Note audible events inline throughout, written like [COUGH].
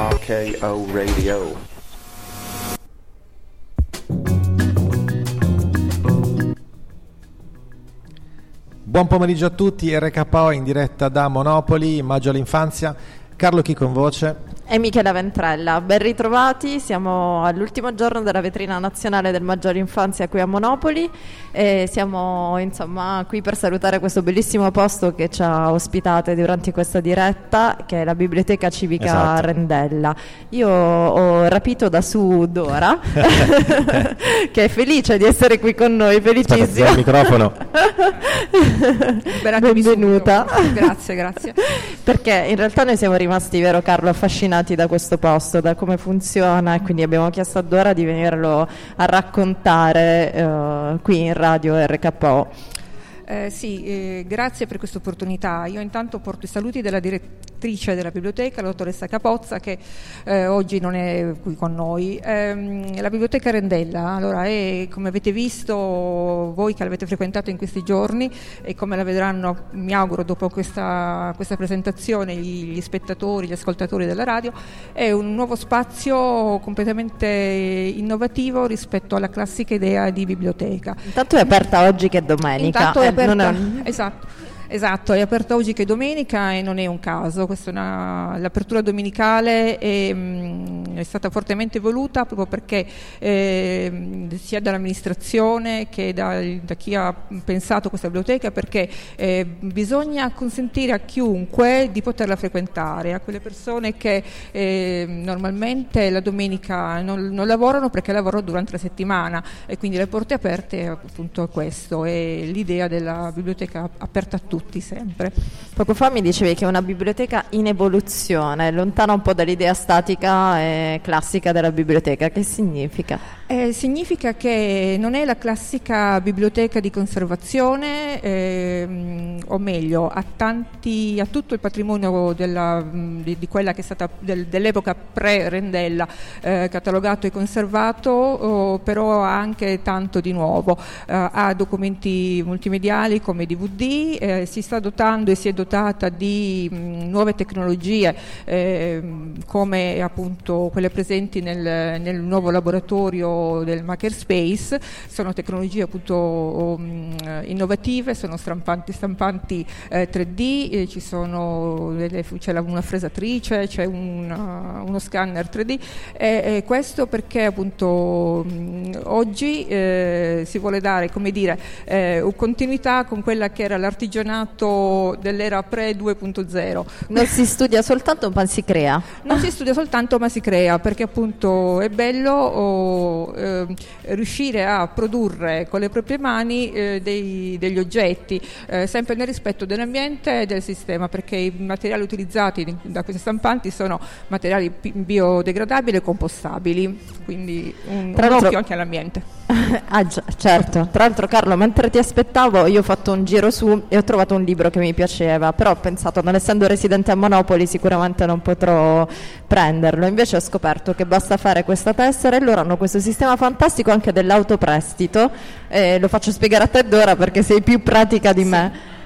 RKO Radio. Buon pomeriggio a tutti, RKO in diretta da Monopoli, Maggio all'infanzia. Carlo Chico in voce. E Michela Ventrella, ben ritrovati, siamo all'ultimo giorno della vetrina nazionale del Maggiore Infanzia qui a Monopoli e siamo insomma qui per salutare questo bellissimo posto che ci ha ospitate durante questa diretta che è la Biblioteca Civica Esatto. Rendella. Io ho rapito da su Dora [LAUGHS] che è felice di essere qui con noi, Aspetta, felicissima. il microfono. [LAUGHS] Benvenuta. Grazie, grazie. Perché in realtà noi siamo rimasti, vero Carlo, affascinati da questo posto, da come funziona e quindi abbiamo chiesto a Dora di venirlo a raccontare eh, qui in radio RKO. Eh, sì, eh, grazie per questa opportunità. Io intanto porto i saluti della direttrice della biblioteca, la dottoressa Capozza, che eh, oggi non è qui con noi. Ehm, la biblioteca Rendella, allora, è, come avete visto voi che l'avete frequentato in questi giorni e come la vedranno, mi auguro, dopo questa, questa presentazione, gli, gli spettatori, gli ascoltatori della radio, è un nuovo spazio completamente innovativo rispetto alla classica idea di biblioteca. Intanto è aperta oggi che è domenica. Intanto è aperta, non è- esatto, esatto, è aperta oggi che è domenica e non è un caso, è una- l'apertura domenicale è, mm, è stata fortemente voluta proprio perché ehm, sia dall'amministrazione che da, da chi ha pensato questa biblioteca perché eh, bisogna consentire a chiunque di poterla frequentare, a quelle persone che eh, normalmente la domenica non, non lavorano perché lavorano durante la settimana e quindi le porte aperte appunto è questo, è l'idea della biblioteca aperta a tutti sempre. Poco fa mi dicevi che è una biblioteca in evoluzione, lontana un po' dall'idea statica e classica della biblioteca. Che significa? Eh, significa che non è la classica biblioteca di conservazione, ehm, o meglio, ha, tanti, ha tutto il patrimonio della, di, di quella che è stata del- dell'epoca pre-Rendella eh, catalogato e conservato, oh, però ha anche tanto di nuovo. Eh, ha documenti multimediali come DVD, eh, si sta dotando e si è dotata di mh, nuove tecnologie ehm, come appunto quelle presenti nel, nel nuovo laboratorio del Makerspace, sono tecnologie appunto um, innovative, sono stampanti, stampanti eh, 3D, eh, ci sono delle- c'è una fresatrice, c'è un, uh, uno scanner 3D e, e questo perché appunto mh, oggi eh, si vuole dare come dire eh, una continuità con quella che era l'artigianato dell'era pre 2.0 Non si studia soltanto, ma si crea. non si studia soltanto ma si crea perché appunto è bello ehm, riuscire a produrre con le proprie mani eh, dei- degli oggetti eh, sempre nel rispetto dell'ambiente e del sistema perché i materiali utilizzati da queste stampanti sono materiali biodegradabili e compostabili quindi un, Tra un occhio anche all'ambiente [LAUGHS] ah, già, certo. Tra l'altro, Carlo, mentre ti aspettavo, io ho fatto un giro su e ho trovato un libro che mi piaceva. Però ho pensato, non essendo residente a Monopoli, sicuramente non potrò prenderlo. Invece ho scoperto che basta fare questa tessera e loro hanno questo sistema fantastico anche dell'autoprestito. E lo faccio spiegare a te, Dora, perché sei più pratica di me.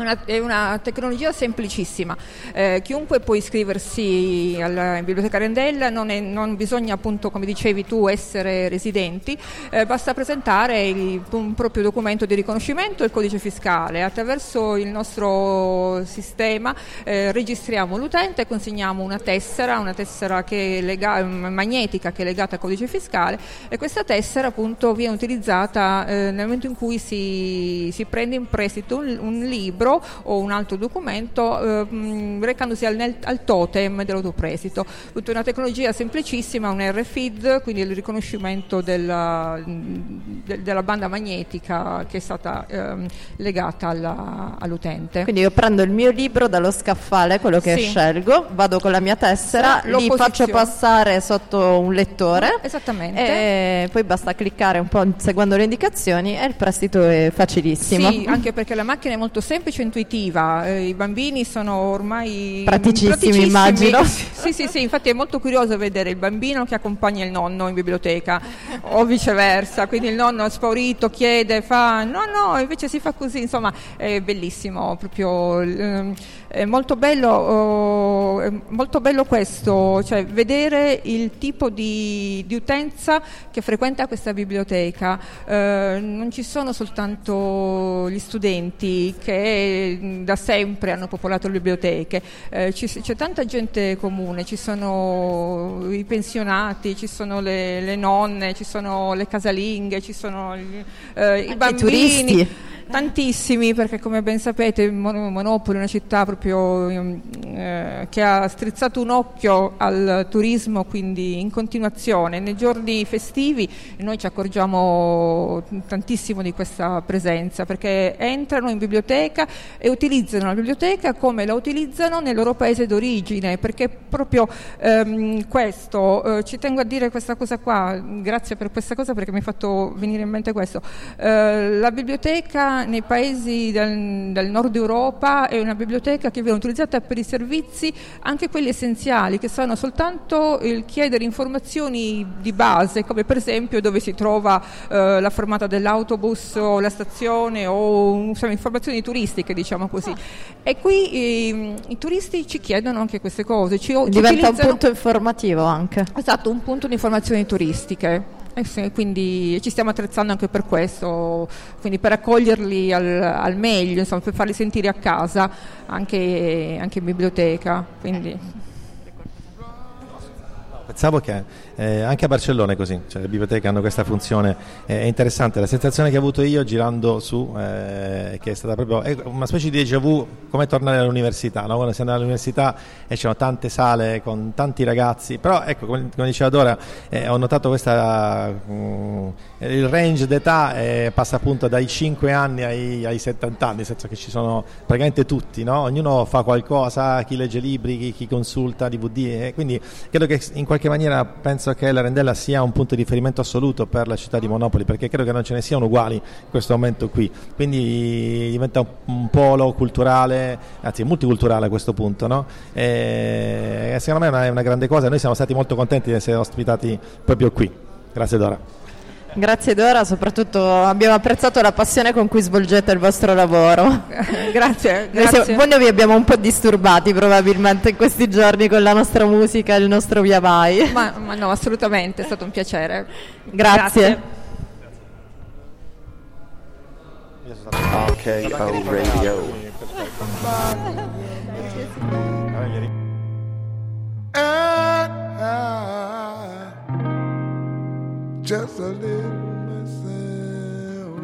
Una, è una tecnologia semplicissima, eh, chiunque può iscriversi alla Biblioteca Rendella, non, è, non, bisogna appunto come dicevi tu essere residenti, eh, basta presentare il, un proprio documento di riconoscimento e il codice fiscale, attraverso il nostro sistema eh, registriamo l'utente e consegniamo una tessera, una tessera che lega, magnetica che è legata al codice fiscale e questa tessera appunto viene utilizzata eh, nel momento in cui si, si prende in prestito un, un libro libro o un altro documento eh, recandosi al, al, totem dell'autoprestito. Tutta una tecnologia semplicissima, un RFID, quindi il riconoscimento della, de, della banda magnetica che è stata eh, legata alla, all'utente. Quindi io prendo il mio libro dallo scaffale, quello che sì. scelgo, vado con la mia tessera, li faccio passare sotto un lettore. Esattamente. E poi basta cliccare un po' seguendo le indicazioni e il prestito è facilissimo. Sì, anche perché la macchina è molto semplice e intuitiva. Eh, I bambini sono ormai praticissimi, praticissimi, immagino. Sì, sì, sì, infatti è molto curioso vedere il bambino che accompagna il nonno in biblioteca o viceversa, quindi il nonno spaurito, chiede, fa no, no, invece si fa così, insomma, è bellissimo, proprio ehm, è molto bello, oh, è molto bello questo, cioè vedere il tipo di, di utenza che frequenta questa biblioteca. Eh, non ci sono soltanto gli studenti che da sempre hanno popolato le biblioteche, eh, c'è tanta gente comune, ci sono i pensionati, ci sono le, le nonne, ci sono le casalinghe, ci sono gli, eh, i bambini. turisti. Tantissimi, perché come ben sapete Monopoli è una città proprio eh, che ha strizzato un occhio al turismo, quindi in continuazione. Nei giorni festivi noi ci accorgiamo tantissimo di questa presenza, perché entrano in biblioteca e utilizzano la biblioteca come la utilizzano nel loro paese d'origine, perché proprio ehm, questo, eh, ci tengo a dire questa cosa qua, grazie per questa cosa perché mi ha fatto venire in mente questo, eh, la biblioteca nei paesi del, del, nord Europa è una biblioteca che viene utilizzata per i servizi, anche quelli essenziali, che sono soltanto il chiedere informazioni di base, come per esempio dove si trova eh, la fermata dell'autobus o la stazione o insomma, informazioni turistiche, diciamo così. E qui i, i, turisti ci chiedono anche queste cose. Ci, Diventa un punto informativo anche. Esatto, un punto di informazioni turistiche. Eh quindi ci stiamo attrezzando anche per questo, quindi per accoglierli al, al meglio, insomma, per farli sentire a casa anche, anche in biblioteca. Quindi. Pensavo che eh, anche a Barcellona è così, cioè le biblioteche hanno questa funzione, eh, è interessante, la sensazione che ho avuto io girando su, eh, che è stata proprio è una specie di déjà vu come tornare all'università, no? quando si andava all'università e c'erano tante sale con tanti ragazzi, però ecco come, come diceva Dora, eh, ho notato questa, um, il range d'età eh, passa appunto dai 5 anni ai, ai, 70 anni, nel senso che ci sono praticamente tutti, no? ognuno fa qualcosa, chi legge libri, chi, chi consulta DVD, quindi credo che in qualche maniera penso che la Rendella sia un punto di riferimento assoluto per la città di Monopoli perché credo che non ce ne siano uguali in questo momento qui quindi diventa un, polo culturale anzi multiculturale a questo punto no? e secondo me è una, è una grande cosa noi siamo stati molto contenti di essere ospitati proprio qui grazie Dora Grazie Dora, soprattutto abbiamo apprezzato la passione con cui svolgete il vostro lavoro. [LAUGHS] grazie, grazie. Siamo, voi vi abbiamo un po' disturbati probabilmente in questi giorni con la nostra musica e il nostro via vai. Ma, ma no, assolutamente, è stato un piacere. Grazie. grazie. RKO Radio. Just a little myself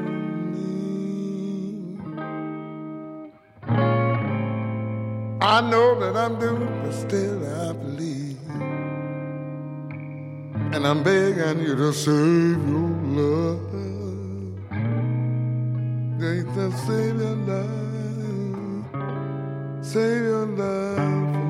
I know that I'm doomed, but still I believe. And I'm begging you to save your love. They save your love. Save your love.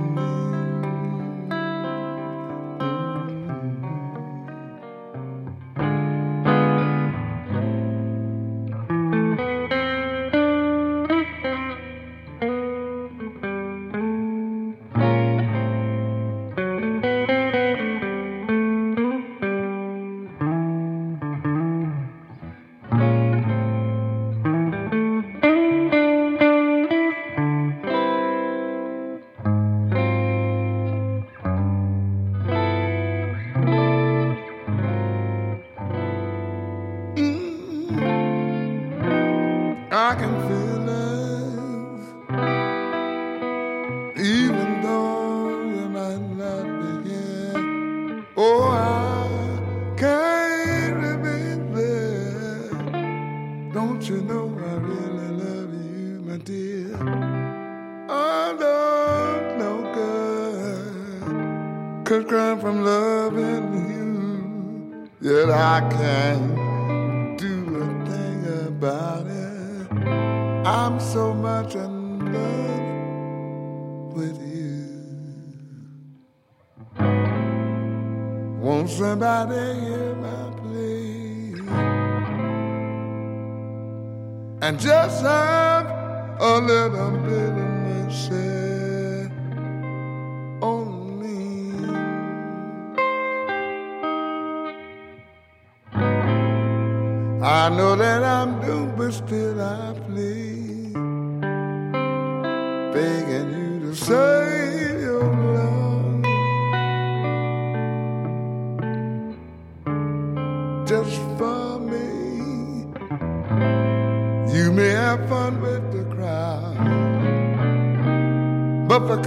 Papa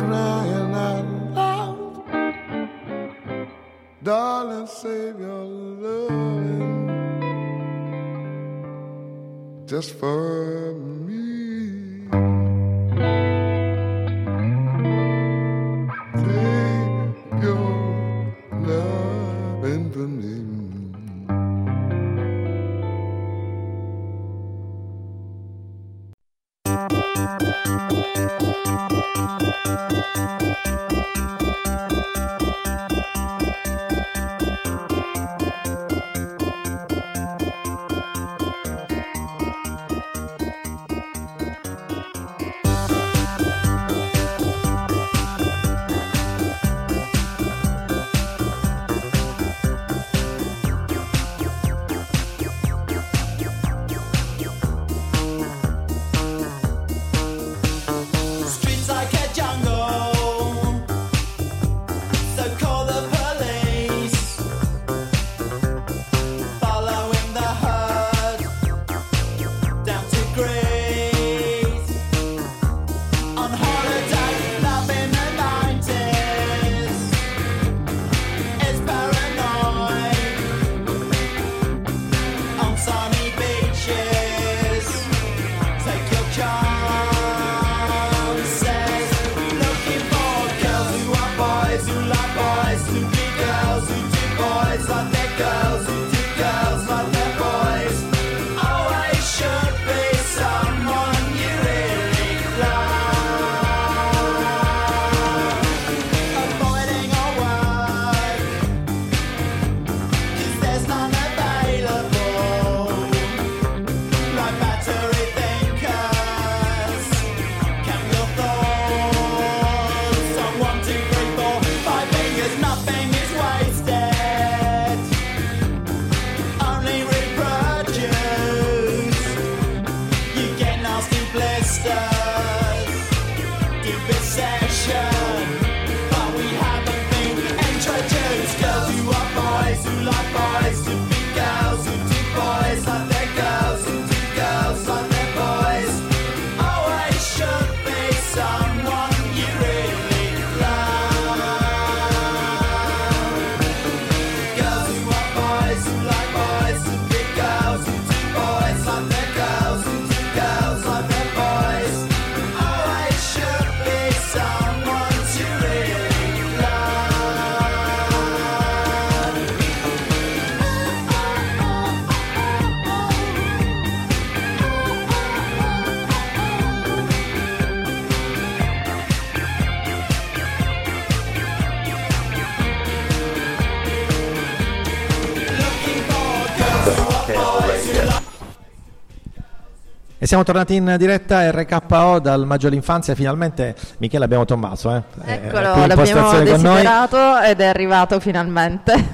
siamo tornati in diretta RKO dal Maggio all'Infanzia. Finalmente, Michele, abbiamo Tommaso. Eh? Eh, Eccolo, l'abbiamo postazione con noi. desiderato ed è arrivato finalmente. [LAUGHS]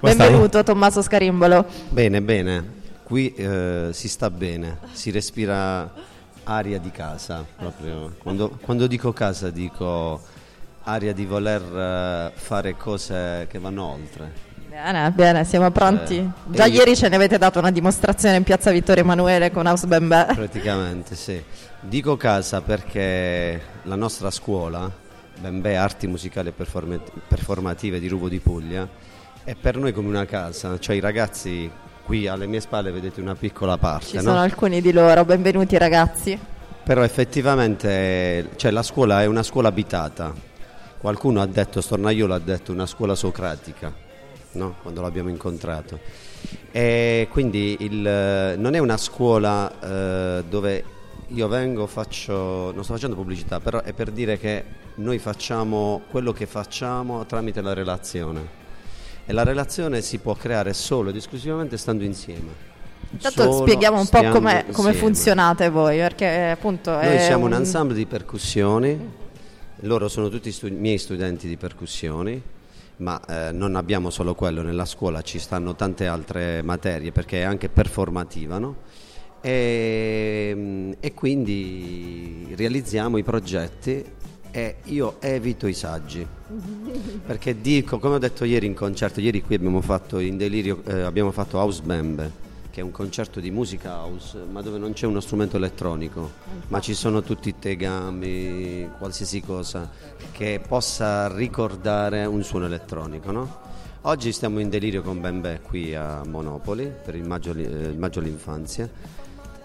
Come stai? Benvenuto Tommaso Scarimbolo. Bene, bene. Qui eh, si sta bene, si respira aria di casa. Proprio. Quando, quando dico casa dico aria di voler eh, fare cose che vanno oltre. Bene, bene, siamo pronti. Eh, Già ieri ce ne avete dato una dimostrazione in piazza Vittorio Emanuele con House Bembè. Praticamente sì. Dico casa perché la nostra scuola, Bembè Arti Musicali e Performa- Performative di Ruvo di Puglia, è per noi come una casa. Cioè i ragazzi qui alle mie spalle vedete una piccola parte, Ci no? sono alcuni di loro, benvenuti ragazzi. Però effettivamente cioè, la scuola è una scuola abitata, Qualcuno ha detto, Stornaiolo ha detto una scuola socratica, no? quando l'abbiamo incontrato. E quindi il- non è una scuola eh, dove io vengo, faccio, non sto facendo pubblicità, però è per dire che noi facciamo quello che facciamo tramite la relazione. E la relazione si può creare solo ed esclusivamente stando insieme. Intanto Solo spieghiamo un po' come, come funzionate voi, perché appunto Noi siamo un un- ensemble di percussioni, loro sono tutti stu- miei studenti di percussioni, ma eh, non abbiamo solo quello, nella scuola ci stanno tante altre materie perché è anche performativa, no? E, mm, e quindi realizziamo i progetti e io evito i saggi [LAUGHS] perché dico, come ho detto ieri in concerto, ieri qui abbiamo fatto in Delirio, eh, abbiamo fatto House Bembe, che è un concerto di musica house, ma dove non c'è uno strumento elettronico, ma ci sono tutti i tegami, qualsiasi cosa che possa ricordare un suono elettronico, no? Oggi stiamo in Delirio con Bembe qui a Monopoli per il maggio, eh, il maggio all'infanzia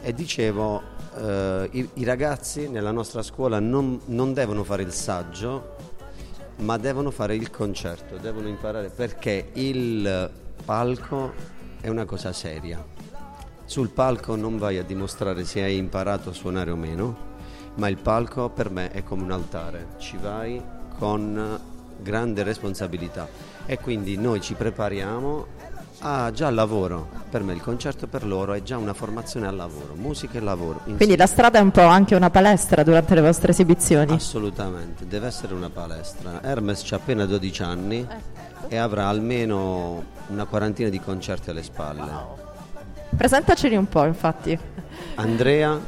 e dicevo, eh, i, i ragazzi nella nostra scuola non, non devono fare il saggio, ma devono fare il concerto, devono imparare perché il palco è una cosa seria. Sul palco non vai a dimostrare se hai imparato a suonare o meno, ma il palco per me è come un altare, ci vai con grande responsabilità e quindi noi ci prepariamo a già al lavoro. Per me il concerto per loro è già una formazione al lavoro, musica e lavoro. Quindi la strada è un po' anche una palestra durante le vostre esibizioni. Assolutamente, deve essere una palestra. Hermes ha appena 12 anni e avrà almeno una quarantina di concerti alle spalle. Presentaceli un po', infatti. Andrea,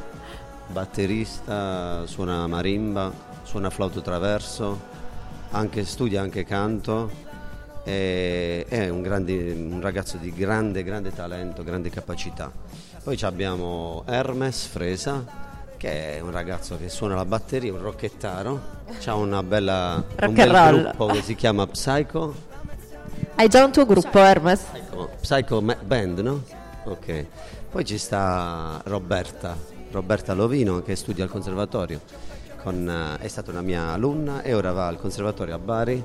batterista, suona marimba, suona flauto traverso, anche- studia anche canto, è un, grande- un ragazzo di grande, grande talento, grande capacità. Poi abbiamo Hermes Fresa, che è un ragazzo che suona la batteria, un rocchettaro, ha una bella, un bel gruppo che si chiama Psycho, Hai già un tuo gruppo, Hermes? Psycho, Psycho Band, no? Ok. Poi ci sta Roberta, Roberta Lovino che studia al conservatorio. con, eh, è stata una mia alunna e ora va al conservatorio a Bari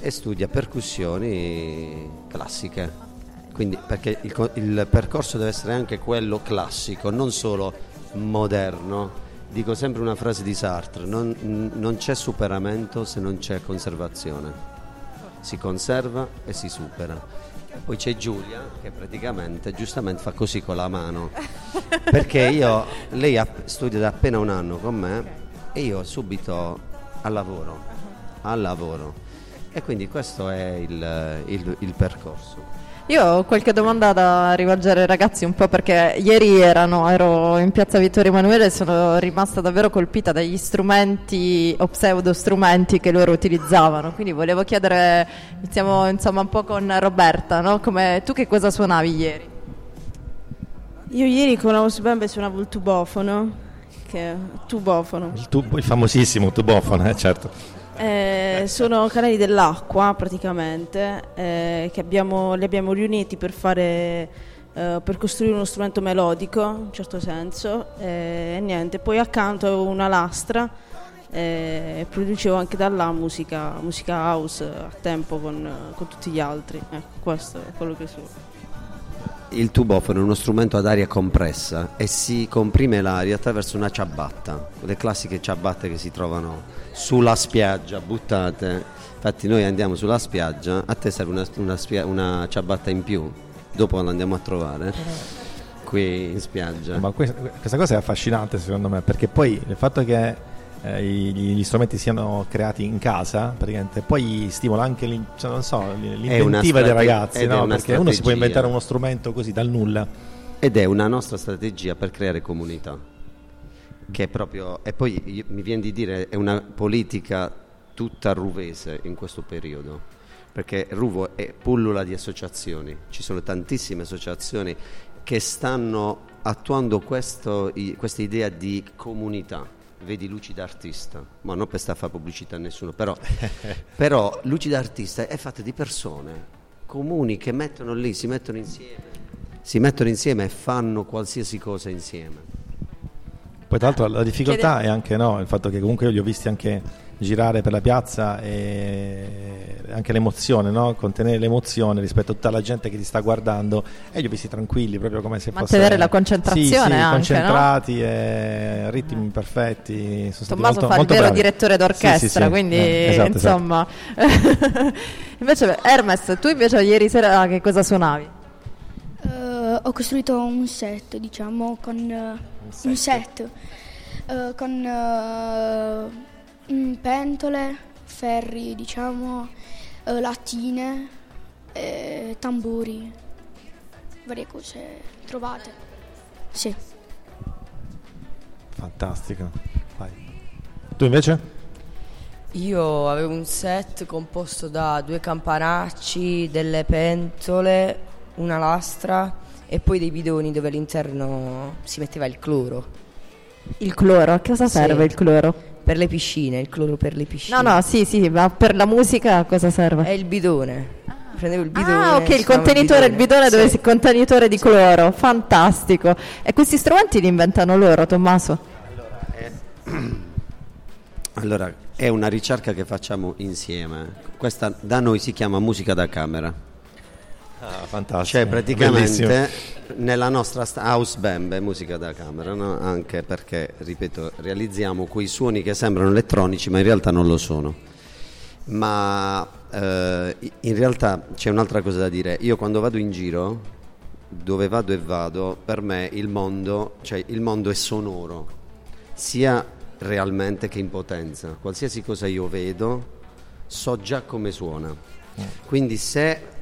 e studia percussioni classiche. Quindi, perché il, il percorso deve essere anche quello classico, non solo moderno. Dico sempre una frase di Sartre, non, non c'è superamento se non c'è conservazione si conserva e si supera. Poi c'è Giulia che praticamente giustamente fa così con la mano. [LAUGHS] Perché io, lei ha- studia da appena un anno con me e io subito al lavoro, al lavoro. E quindi questo è il, il- il percorso. Io ho qualche domanda da rivolgere ai ragazzi, un po' perché ieri erano, ero in piazza Vittorio Emanuele e sono rimasta davvero colpita dagli strumenti o pseudo strumenti che loro utilizzavano. Quindi volevo chiedere, iniziamo insomma un po' con Roberta, no? Come, tu che cosa suonavi ieri? Io ieri con House Band suonavo il tubofono, che è tubofono. Il, tub- il famosissimo tubofono, eh, certo. Eh, sono canali dell'acqua praticamente, eh, che abbiamo, li abbiamo riuniti per fare eh, per costruire uno strumento melodico, in un certo senso, eh, e niente. Poi accanto avevo una lastra eh, e producevo anche da là musica, musica house a tempo con, con tutti gli altri. Ecco, questo è quello che sono. Il tubofono è uno strumento ad aria compressa e si comprime l'aria attraverso una ciabatta, le classiche ciabatte che si trovano sulla spiaggia, buttate. Infatti noi andiamo sulla spiaggia, a te serve una, una spia- una ciabatta in più, dopo la andiamo a trovare qui in spiaggia. Ma que- questa cosa è affascinante secondo me, perché poi il fatto che eh, gli strumenti siano creati in casa, praticamente, poi stimola anche l'in- cioè, non so, l'inventiva dei ragazzi, no? perché uno si può strategia. inventare uno strumento così dal nulla. Ed è una nostra strategia per creare comunità. Che è proprio, e poi io- mi viene di dire, è una politica tutta ruvese in questo periodo. Perché Ruvo è pullula di associazioni, ci sono tantissime associazioni che stanno attuando questa idea di comunità. Vedi Lucida Artista, ma non per stare a fare pubblicità a nessuno, però, [LAUGHS] però Lucida Artista è fatta di persone comuni che mettono lì, si mettono insieme si mettono insieme e fanno qualsiasi cosa insieme. Poi tra l'altro la difficoltà è anche no, il fatto che comunque io li ho visti anche girare per la piazza e anche l'emozione, no? contenere l'emozione rispetto a tutta la gente che ti sta guardando e li ho visti tranquilli, proprio come se Mantenere fosse... la concentrazione Sì, sì, anche, no? concentrati, e ritmi perfetti. Sono stati Tommaso molto, fa il vero bravi. direttore d'orchestra, Sì, sì, sì. quindi Eh, esatto, esatto. insomma. [LAUGHS] invece Hermes, tu invece ieri sera che cosa suonavi? Eh, ho costruito un set, diciamo, con eh, un set, eh, con eh, mm, pentole, ferri, diciamo, eh, lattine, eh, tamburi, varie cose trovate. Sì. Fantastico. Vai. Tu invece? Io avevo un set composto da due campanacci, delle pentole, una lastra e poi dei bidoni dove all'interno si metteva il cloro. Il cloro, a cosa Sì. serve il cloro? Per le piscine, il cloro per le piscine. No, no, sì, sì, ma per la musica a cosa serve? È il bidone. Prendevo il bidone. Ah, ok, il contenitore, il bidone dove Sì. si il contenitore di cloro, fantastico. E questi strumenti li inventano loro, Tommaso? [CLEARS THROAT] Allora, è una ricerca che facciamo insieme. Questa da noi si chiama musica da camera. Ah, fantastico. Cioè, praticamente Bellissimo. nella nostra house band è musica da camera, no? anche perché, ripeto, realizziamo quei suoni che sembrano elettronici, ma in realtà non lo sono. Ma eh, in realtà c'è un'altra cosa da dire. Io quando vado in giro, dove vado e vado, per me il mondo, cioè il mondo è sonoro, sia realmente che in potenza. Qualsiasi cosa io vedo, so già come suona. Quindi se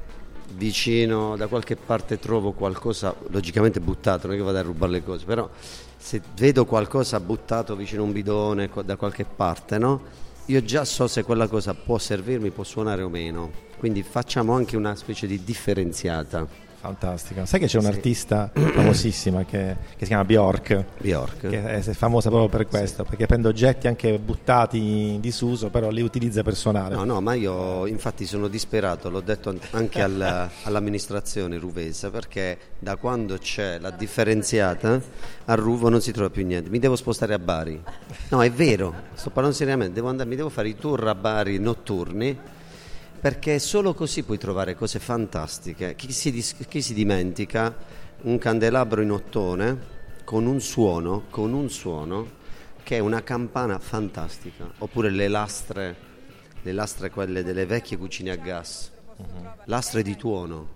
vicino da qualche parte trovo qualcosa logicamente buttato, non è che vado a rubare le cose, però se vedo qualcosa buttato vicino a un bidone da qualche parte, no? Io già so se quella cosa può servirmi, può suonare o meno. Quindi facciamo anche una specie di differenziata. Fantastico. Sai che c'è Sì. un'artista famosissima che, che si chiama Bjork? Bjork. Che è famosa proprio per questo, perché prende oggetti anche buttati in disuso, però li utilizza per suonare. No, no, ma io infatti sono disperato, l'ho detto an- anche al- all'amministrazione ruvesa, perché da quando c'è la differenziata a Ruvo non si trova più niente. Mi devo spostare a Bari. No, è vero, sto parlando seriamente, devo andare, mi devo fare i tour a Bari notturni, perché solo così puoi trovare cose fantastiche. Chi si, chi si dimentica un candelabro in ottone con un suono, con un suono che è una campana fantastica, oppure le lastre, le lastre quelle delle vecchie cucine a gas, lastre di tuono.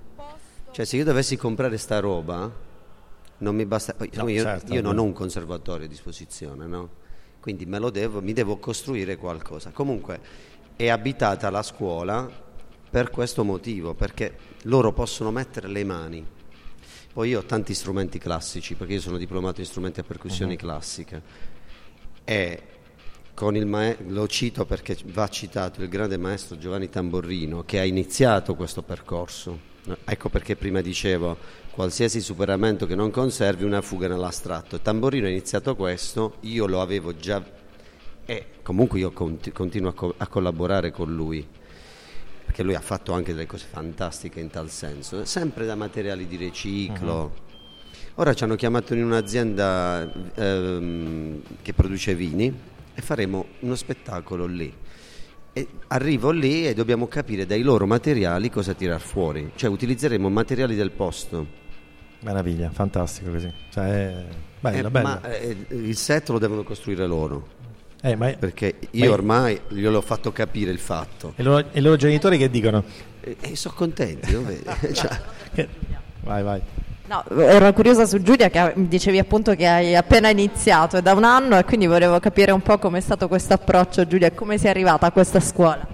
Cioè se io dovessi comprare sta roba, non mi basta, poi, No, io, certo, io non ho un conservatorio a disposizione, no? Quindi me lo devo, mi devo costruire qualcosa. Comunque è abitata la scuola per questo motivo, perché loro possono mettere le mani. Poi io ho tanti strumenti classici, perché io sono diplomato in strumenti a percussioni classiche. E con il mae- lo cito perché va citato il grande maestro Giovanni Tamborrino che ha iniziato questo percorso. Ecco perché prima dicevo qualsiasi superamento che non conservi una fuga nell'astratto. Tamborrino ha iniziato questo, io lo avevo già e comunque io conti- continuo a, co- a collaborare con lui perché lui ha fatto anche delle cose fantastiche in tal senso, sempre da materiali di riciclo. Ora ci hanno chiamato in un'azienda ehm, che produce vini e faremo uno spettacolo lì. E arrivo lì e dobbiamo capire dai loro materiali cosa tirar fuori, cioè utilizzeremo materiali del posto. Meraviglia, fantastico così. Cioè, bello, Eh, bello. Ma eh, il set lo devono costruire loro. Eh, ma- Perché ma- io ormai gliel'ho fatto capire il fatto. E, loro- e i loro genitori che dicono? E, e sono contenti? [LAUGHS] [LAUGHS] Cioè, Vai, vai. No, ero curiosa su Giulia che dicevi appunto che hai appena iniziato, è da un anno e quindi volevo capire un po' com'è stato questo approccio Giulia e come sei arrivata a questa scuola.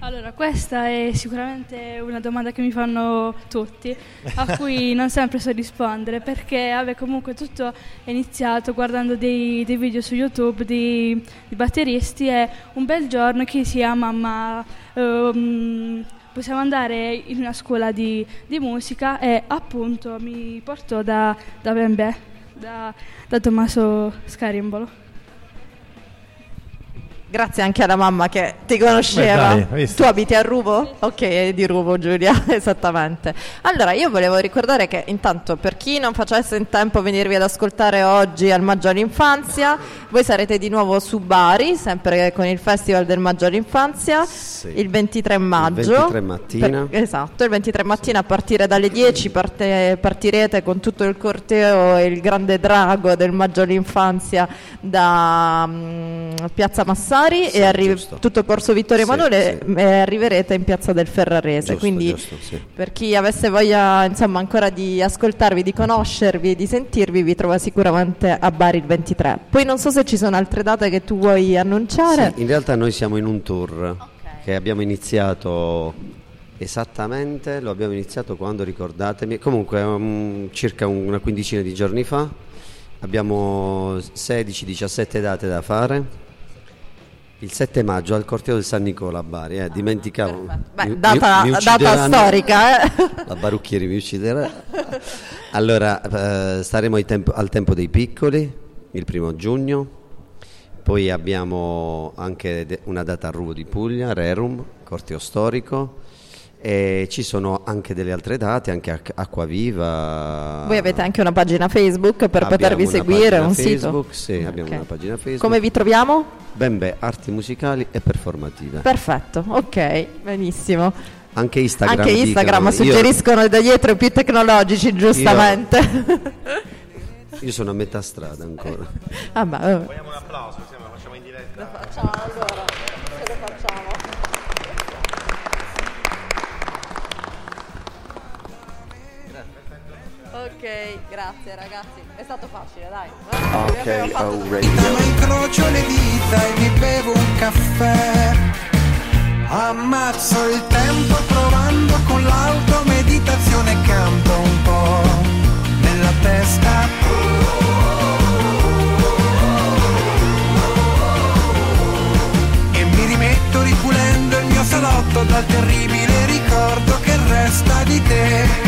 Allora, questa è sicuramente una domanda che mi fanno tutti, a cui [LAUGHS] non sempre so rispondere, perché vabbè, comunque tutto è iniziato guardando dei, dei video su YouTube di, di batteristi e un bel giorno chi si mamma ehm, possiamo andare in una scuola di, di musica e appunto mi portò da, da Bembe, da, da Tommaso Scarimbolo. Grazie anche alla mamma che ti conosceva. Beh, dai, tu abiti a Ruvo? Ok, è di Ruvo Giulia, [LAUGHS] esattamente. Allora, io volevo ricordare che intanto per chi non facesse in tempo a venirvi ad ascoltare oggi al Maggio all'Infanzia, voi sarete di nuovo su Bari, sempre con il Festival del Maggio all'Infanzia, il 23 maggio. 23 mattina. Per- esatto, il 23 mattina a partire dalle 10 parte- partirete con tutto il corteo e il grande drago del Maggio all'Infanzia da mm, Piazza Massari e arri- tutto Corso Vittorio Sì, Emanuele sì. e arriverete in Piazza del Ferrarese. Giusto, Quindi giusto, sì. per chi avesse voglia insomma ancora di ascoltarvi, di conoscervi, di sentirvi, vi trova sicuramente a Bari il 23. Poi non so se ci sono altre date che tu vuoi annunciare. Sì, in realtà noi siamo in un tour che abbiamo iniziato esattamente, lo abbiamo iniziato quando ricordatemi, comunque um, circa una quindicina di giorni fa, abbiamo 16-17 date da fare. Il 7 maggio al corteo del San Nicola a Bari, eh, dimenticavo. Beh, Mi- data, mi- data storica, eh. La Barucchieri mi ucciderà. Allora, eh, staremo tempo- al tempo dei piccoli, il primo giugno, poi abbiamo anche una data a Ruvo di Puglia, Rerum, corteo storico, e ci sono anche delle altre date, anche Ac- Acquaviva. Voi avete anche una pagina Facebook per Abbiamo potervi seguire, un Facebook, sito. Sì, abbiamo una pagina Facebook. Come vi troviamo? Bembe, arti musicali e performative. Perfetto, ok, benissimo. Anche Instagram. Anche Instagram dicono. Io- suggeriscono da dietro i più tecnologici, giustamente. Io sono a metà strada ancora. Ah, ma, eh. Vogliamo un applauso, facciamo in diretta. Facciamo Ok, grazie ragazzi, è stato facile, dai. Ok, oh, tutto. radio. Ma incrocio le dita e mi bevo un caffè. Ammazzo il tempo provando con l'auto meditazione canto un po' nella testa. E mi rimetto ripulendo il mio salotto dal terribile ricordo che resta di te.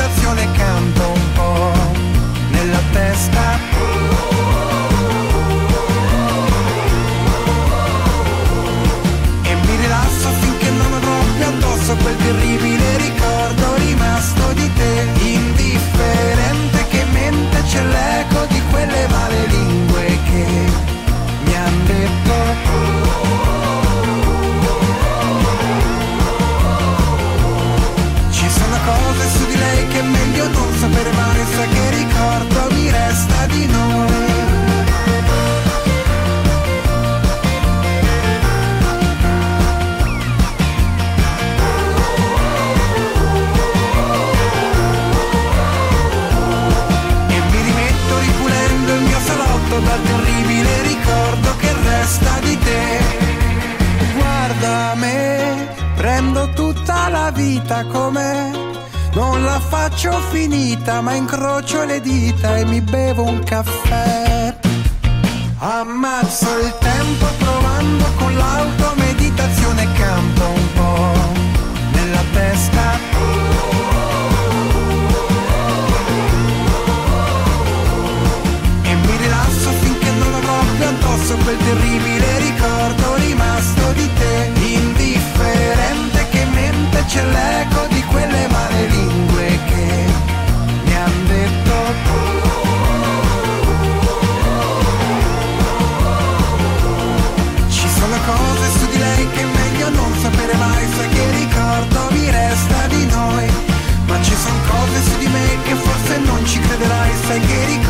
meditazione canto addosso quel terribile ricordo rimasto di te, indifferente che mente c'è l'eco di quelle male lingue che mi han detto. Ci sono cose su di lei che è meglio non sapere mai, sai che ricordo mi resta di noi, ma ci sono cose su di me che forse non ci crederai, sai che ricordo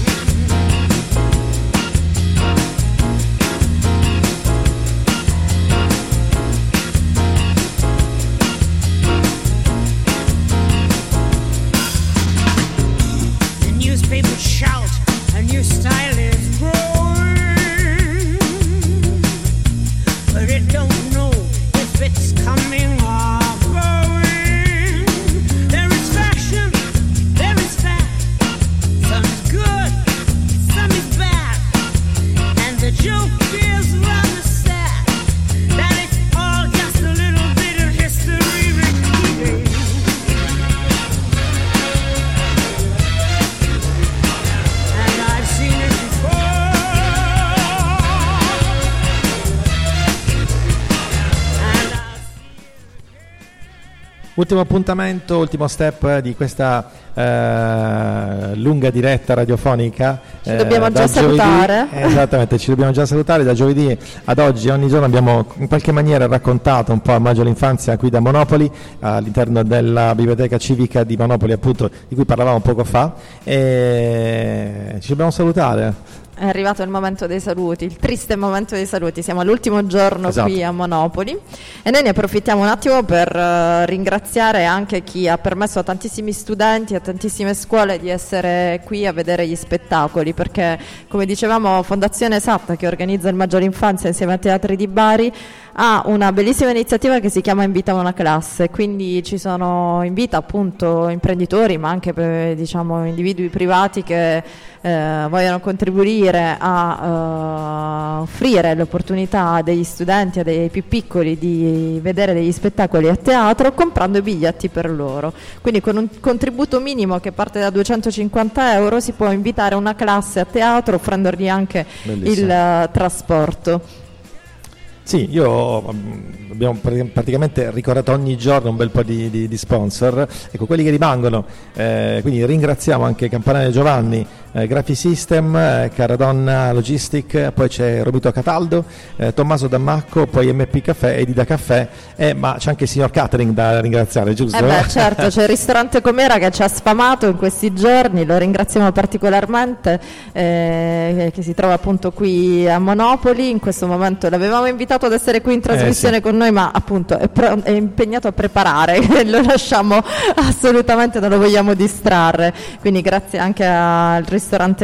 Ultimo appuntamento, ultimo step di questa eh, lunga diretta radiofonica. Ci dobbiamo da già salutare. Eh, esattamente, ci dobbiamo già salutare. Da giovedì ad oggi, ogni giorno abbiamo in qualche maniera raccontato un po' a Maggio l'infanzia qui da Monopoli, all'interno della biblioteca civica di Monopoli, appunto, di cui parlavamo poco fa. E ci dobbiamo salutare. È arrivato il momento dei saluti, il triste momento dei saluti. Siamo all'ultimo giorno Esatto. qui a Monopoli e noi ne approfittiamo un attimo per eh, ringraziare anche chi ha permesso a tantissimi studenti, a tantissime scuole di essere qui a vedere gli spettacoli, perché come dicevamo Fondazione Esatta che organizza il Maggiore Infanzia insieme a Teatri di Bari ha una bellissima iniziativa che si chiama Invita una classe, quindi ci sono invita appunto imprenditori ma anche eh, diciamo individui privati che eh, vogliono contribuire a eh, offrire l'opportunità degli studenti, a dei più piccoli di vedere degli spettacoli a teatro comprando i biglietti per loro. Quindi con un contributo minimo che parte da 250 euro si può invitare una classe a teatro offrendogli anche Bellissimo. il eh, trasporto. Sì, io mm, abbiamo pr- praticamente ricordato ogni giorno un bel po' di, di- di sponsor, ecco quelli che rimangono, eh, quindi ringraziamo anche Campanale Giovanni, eh, Graphi System, eh, Caradonna Logistic, poi c'è Romito Cataldo, eh, Tommaso Dammacco, poi MP Caffè e Dida Caffè, eh, ma c'è anche il signor Catering da ringraziare, giusto? Eh beh, certo, c'è il [LAUGHS] ristorante Comera che ci ha sfamato in questi giorni, lo ringraziamo particolarmente, eh, che si trova appunto qui a Monopoli, in questo momento l'avevamo invitato ad essere qui in trasmissione Eh, sì. con noi, ma appunto è, pro- è impegnato a preparare, [LAUGHS] lo lasciamo assolutamente, non lo vogliamo distrarre, quindi grazie anche al ristorante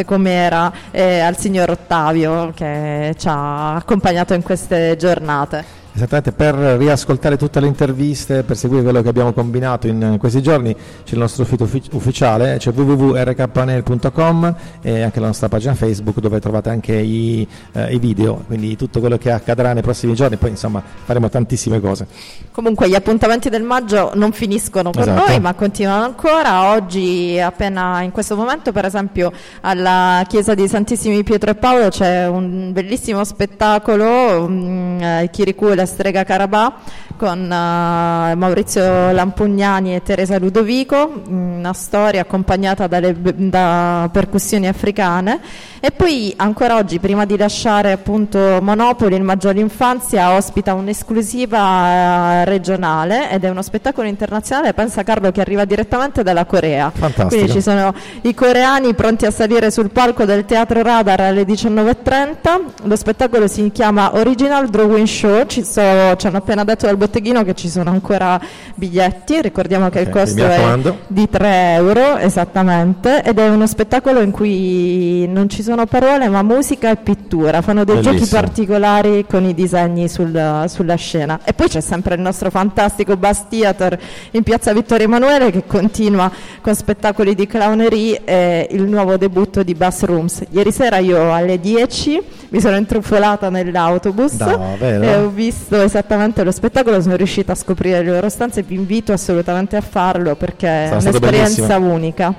Comera e al signor Ottavio che ci ha accompagnato in queste giornate. Esattamente, per riascoltare tutte le interviste, per seguire quello che abbiamo combinato in questi giorni, c'è il nostro sito uffic- ufficiale, c'è www.rkpanel.com e anche la nostra pagina Facebook dove trovate anche i, eh, i video, quindi tutto quello che accadrà nei prossimi giorni, poi insomma faremo tantissime cose. Comunque gli appuntamenti del maggio non finiscono con Esatto. noi, ma continuano ancora. Oggi, appena in questo momento, per esempio, alla chiesa di Santissimi Pietro e Paolo c'è un bellissimo spettacolo, mm, eh, Chiricu e la strega Carabà, con eh, Maurizio Lampugnani e Teresa Ludovico, una storia accompagnata dalle, da percussioni africane. E poi ancora oggi, prima di lasciare appunto Monopoli, il Maggiore Infanzia ospita un'esclusiva eh, regionale ed è uno spettacolo internazionale, pensa Carlo, che arriva direttamente dalla Corea. Fantastico. Quindi ci sono i coreani pronti a salire sul palco del Teatro Radar alle 19.30. Lo spettacolo si chiama Original Drawing Show, ci, so- ci hanno appena detto dal botteghino che ci sono ancora biglietti, ricordiamo che il Ok, costo è di 3 euro esattamente ed è uno spettacolo in cui non ci sono parole ma musica e pittura, fanno dei giochi Bellissimo. particolari con i disegni sul- sulla scena e poi c'è sempre il nostro fantastico Bass Theater in piazza Vittorio Emanuele che continua con spettacoli di clownerie e il nuovo debutto di Bass Rooms. Ieri sera io alle 10 mi sono intrufolata nell'autobus Davvero? e ho visto esattamente lo spettacolo, sono riuscita a scoprire le loro stanze e vi invito assolutamente a farlo perché è Sarà stato un'esperienza unica.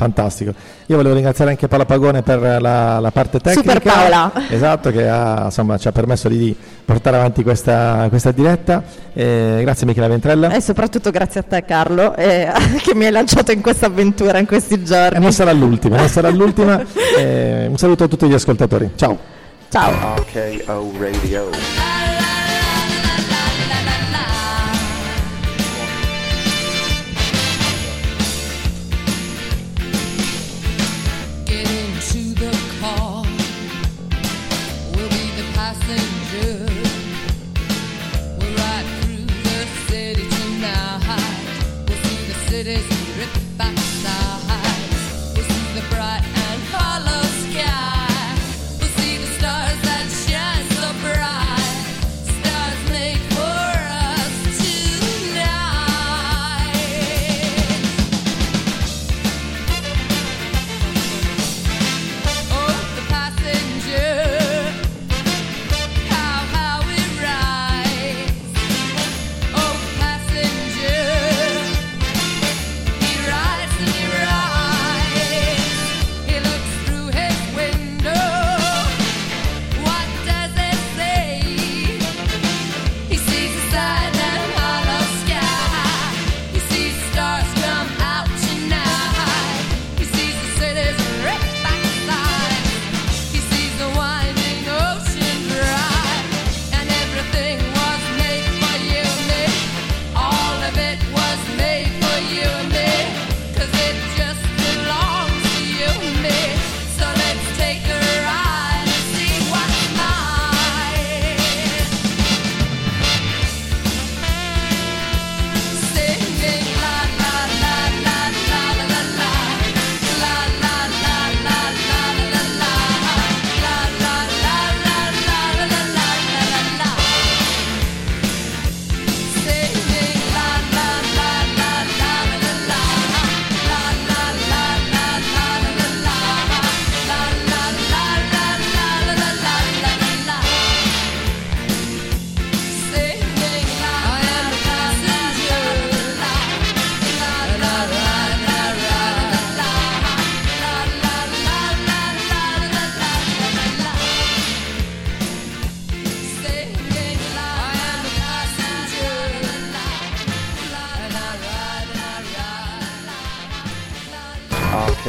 Fantastico. Io volevo ringraziare anche Paola Pagone per la, la parte tecnica. Super Paola. Esatto, che ha, insomma, ci ha permesso di portare avanti questa, questa diretta. Eh, grazie Michela Ventrella. E soprattutto grazie a te Carlo eh, [LAUGHS] che mi hai lanciato in questa avventura in questi giorni. E non sarà l'ultima, non sarà l'ultima. Eh, un saluto a tutti gli ascoltatori. Ciao. Ciao.